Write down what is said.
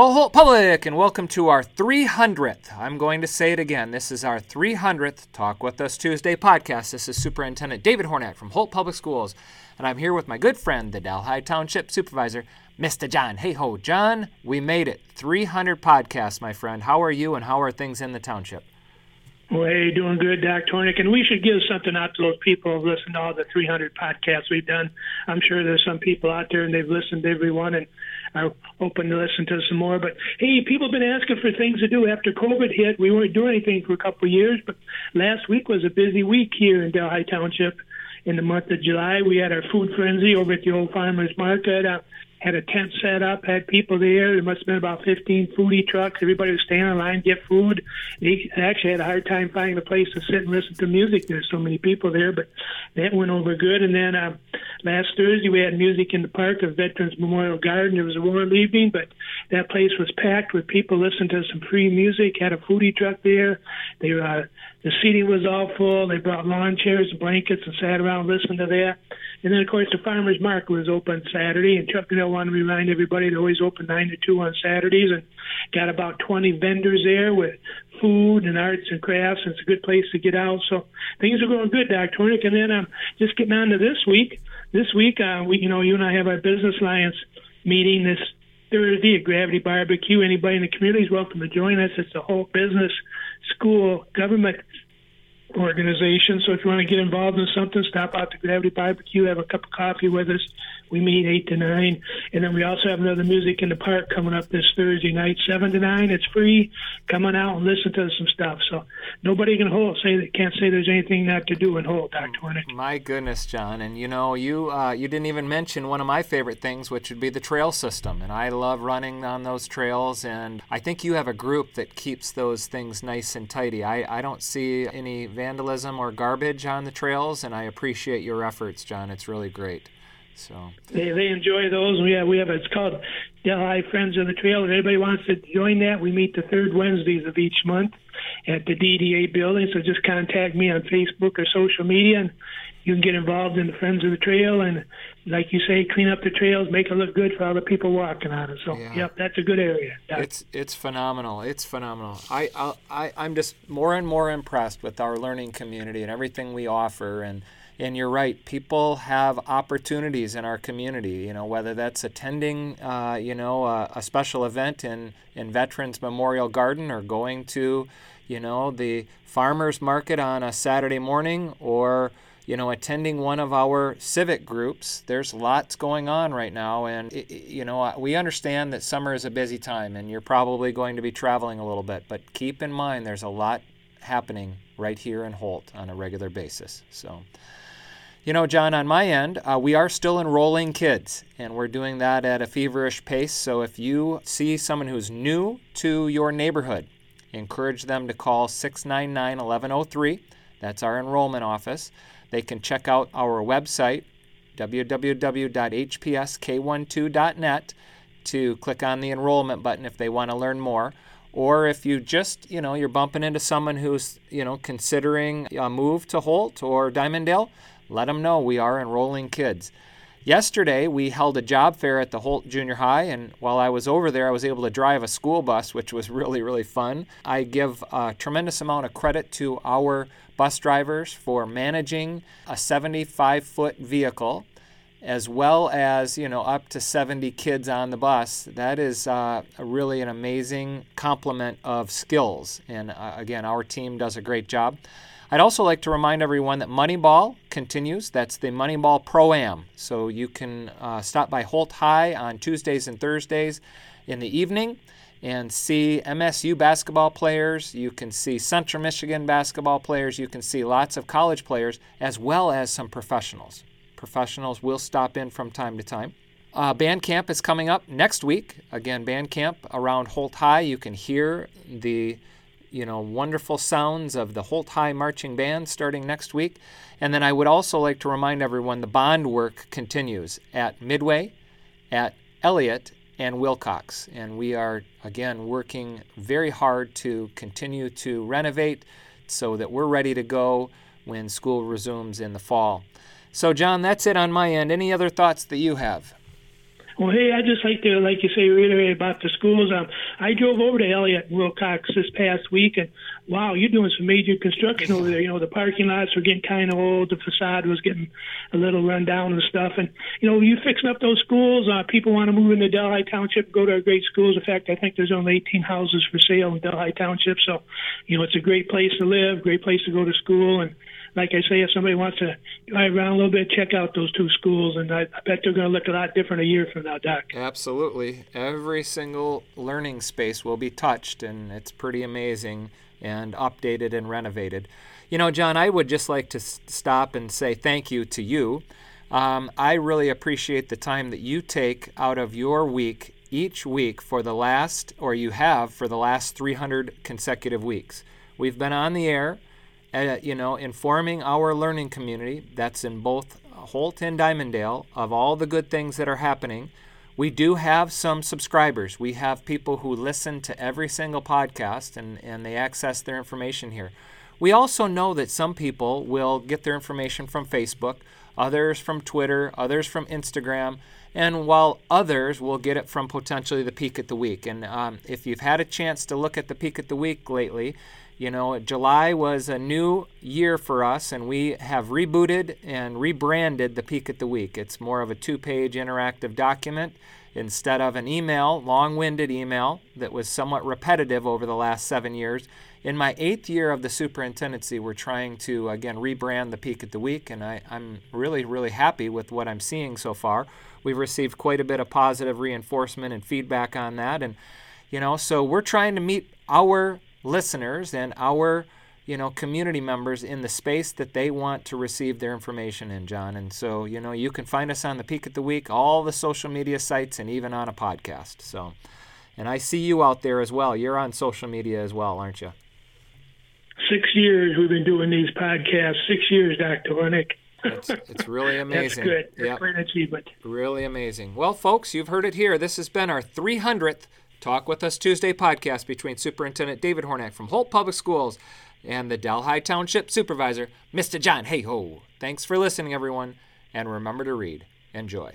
Hello, Holt Public, and welcome to our 300th. I'm going to say it again. This is our 300th Talk With Us Tuesday podcast. This is Superintendent David Hornak from Holt Public Schools, and I'm here with my good friend, the Delhi Township Supervisor, Mr. John. Hayhoe, John, we made it. 300 podcasts, my friend. How are you, and how are things in the township? Hey, doing good, Doc Tornick. And we should give something out to those people who've listened to all the 300 podcasts we've done. I'm sure there's some people out there and they've listened to every one and are open to listen to some more. But hey, people have been asking for things to do after COVID hit. We weren't doing anything for a couple of years, but last week was a busy week here in Delhi Township. In the month of July, we had our food frenzy over at the Old Farmers Market. Uh, had a tent set up, had people there. There must have been about 15 foodie trucks. Everybody was standing in line, to get food. They actually had a hard time finding a place to sit and listen to music. There's so many people there, but that went over good. And then uh, last Thursday we had music in the park of Veterans Memorial Garden. It was a warm evening, but that place was packed with people listening to some free music. Had a foodie truck there. They uh, the seating was all full. They brought lawn chairs and blankets and sat around listening to that. And then, of course, the farmers market was open Saturday, and Chuck and I want to remind everybody they're always open nine to two on Saturdays, and got about 20 vendors there with food and arts and crafts. It's a good place to get out. So things are going good, Doc Tornick. And then I'm just getting on to this week. This week, uh, we, you know, you and I have our business alliance meeting this Thursday at Gravity Barbecue. Anybody in the community is welcome to join us. It's a whole business, school, government organization. So if you want to get involved in something, stop out to Gravity Barbecue, have a cup of coffee with us. We meet eight to nine, and then we also have another music in the park coming up this Thursday night, seven to nine. It's free. Come on out and listen to some stuff. So nobody can hold say that can't say there's anything not to do in Holt, Doctor Hornak. My goodness, John, and you know you uh, you didn't even mention one of my favorite things, which would be the trail system, and I love running on those trails, and I think you have a group that keeps those things nice and tidy. I I don't see any vandalism or garbage on the trails, and I appreciate your efforts, John. It's really great. So they, they enjoy those. We have we have it's called Delhi Friends of the Trail. If anybody wants to join that, we meet the third Wednesdays of each month at the DDA building. So just contact me on Facebook or social media, and you can get involved in the Friends of the Trail and, like you say, clean up the trails, make it look good for all the people walking on it. So, yeah. yep, that's a good area. Yeah. It's it's phenomenal. It's phenomenal. I I I'm just more and more impressed with our learning community and everything we offer and and you're right. People have opportunities in our community. You know, whether that's attending, uh, you know, a, a, special event in in Veterans Memorial Garden, or going to, you know, the farmers market on a Saturday morning, or you know, attending one of our civic groups. There's lots going on right now, and it, you know, we understand that summer is a busy time, and you're probably going to be traveling a little bit. But keep in mind, there's a lot happening right here in Holt on a regular basis. So. You know, John, on my end, uh, we are still enrolling kids, and we're doing that at a feverish pace. So if you see someone who's new to your neighborhood, encourage them to call 699 1103. That's our enrollment office. They can check out our website, www.hpsk12.net, to click on the enrollment button if they want to learn more or if you just you know you're bumping into someone who's you know considering a move to Holt or Dimondale let them know we are enrolling kids. Yesterday, we held a job fair at the Holt Junior High, and while I was over there, I was able to drive a school bus, which was really, really fun. I give a tremendous amount of credit to our bus drivers for managing a 75 foot vehicle as well as you know up to 70 kids on the bus that is uh, really an amazing complement of skills and uh, again our team does a great job I'd also like to remind everyone that Moneyball continues. That's the Moneyball Pro Am. So you can uh, stop by Holt High on Tuesdays and Thursdays in the evening and see MSU basketball players. You can see Central Michigan basketball players. You can see lots of college players as well as some professionals. Professionals will stop in from time to time. Uh, band camp is coming up next week. Again, band camp around Holt High. You can hear the you know, wonderful sounds of the Holt High Marching Band starting next week. And then I would also like to remind everyone the bond work continues at Midway, at Elliott, and Wilcox. And we are, again, working very hard to continue to renovate so that we're ready to go when school resumes in the fall. So, John, that's it on my end. Any other thoughts that you have? Well, hey, I just like to, like you say, reiterate about the schools. Um, I drove over to Elliott Wilcox this past week, and wow, you're doing some major construction over there. You know, the parking lots were getting kind of old, the facade was getting a little run down and stuff. And you know, you fixing up those schools. Uh, people want to move into Delhi Township, go to our great schools. In fact, I think there's only 18 houses for sale in Delhi Township, so you know, it's a great place to live, great place to go to school, and like I say, if somebody wants to drive around a little bit, check out those two schools, and I, I bet they're going to look a lot different a year from now, Doc. Absolutely. Every single learning space will be touched, and it's pretty amazing and updated and renovated. You know, John, I would just like to s- stop and say thank you to you. Um, I really appreciate the time that you take out of your week each week for the last, or you have for the last 300 consecutive weeks. We've been on the air uh, you know, informing our learning community that's in both Holt and Dimondale of all the good things that are happening. We do have some subscribers. We have people who listen to every single podcast and, and they access their information here. We also know that some people will get their information from Facebook, others from Twitter, others from Instagram, and while others will get it from potentially the Peek at the Week. And um, if you've had a chance to look at the Peek at the Week lately, you know, July was a new year for us, and we have rebooted and rebranded the Peek at the Week. It's more of a two page interactive document instead of an email, long winded email that was somewhat repetitive over the last seven years. In my eighth year of the superintendency, we're trying to again rebrand the Peek at the Week, and I, I'm really, really happy with what I'm seeing so far. We've received quite a bit of positive reinforcement and feedback on that, and you know, so we're trying to meet our listeners and our you know community members in the space that they want to receive their information in john. And so you know you can find us on the peek of the week all the social media sites and even on a podcast. So and i see you out there as well. You're on social media as well aren't you? Six years we've been doing these podcasts. Six years dr hornak it's, it's really amazing. That's good. That's yep. great achievement. Really amazing. Well folks you've heard it here. This has been our 300th Talk with Us Tuesday podcast between Superintendent David Hornak from Holt Public Schools and the Delhi Township Supervisor, Mr. John Hayhoe. Thanks for listening, everyone, and remember to read. Enjoy.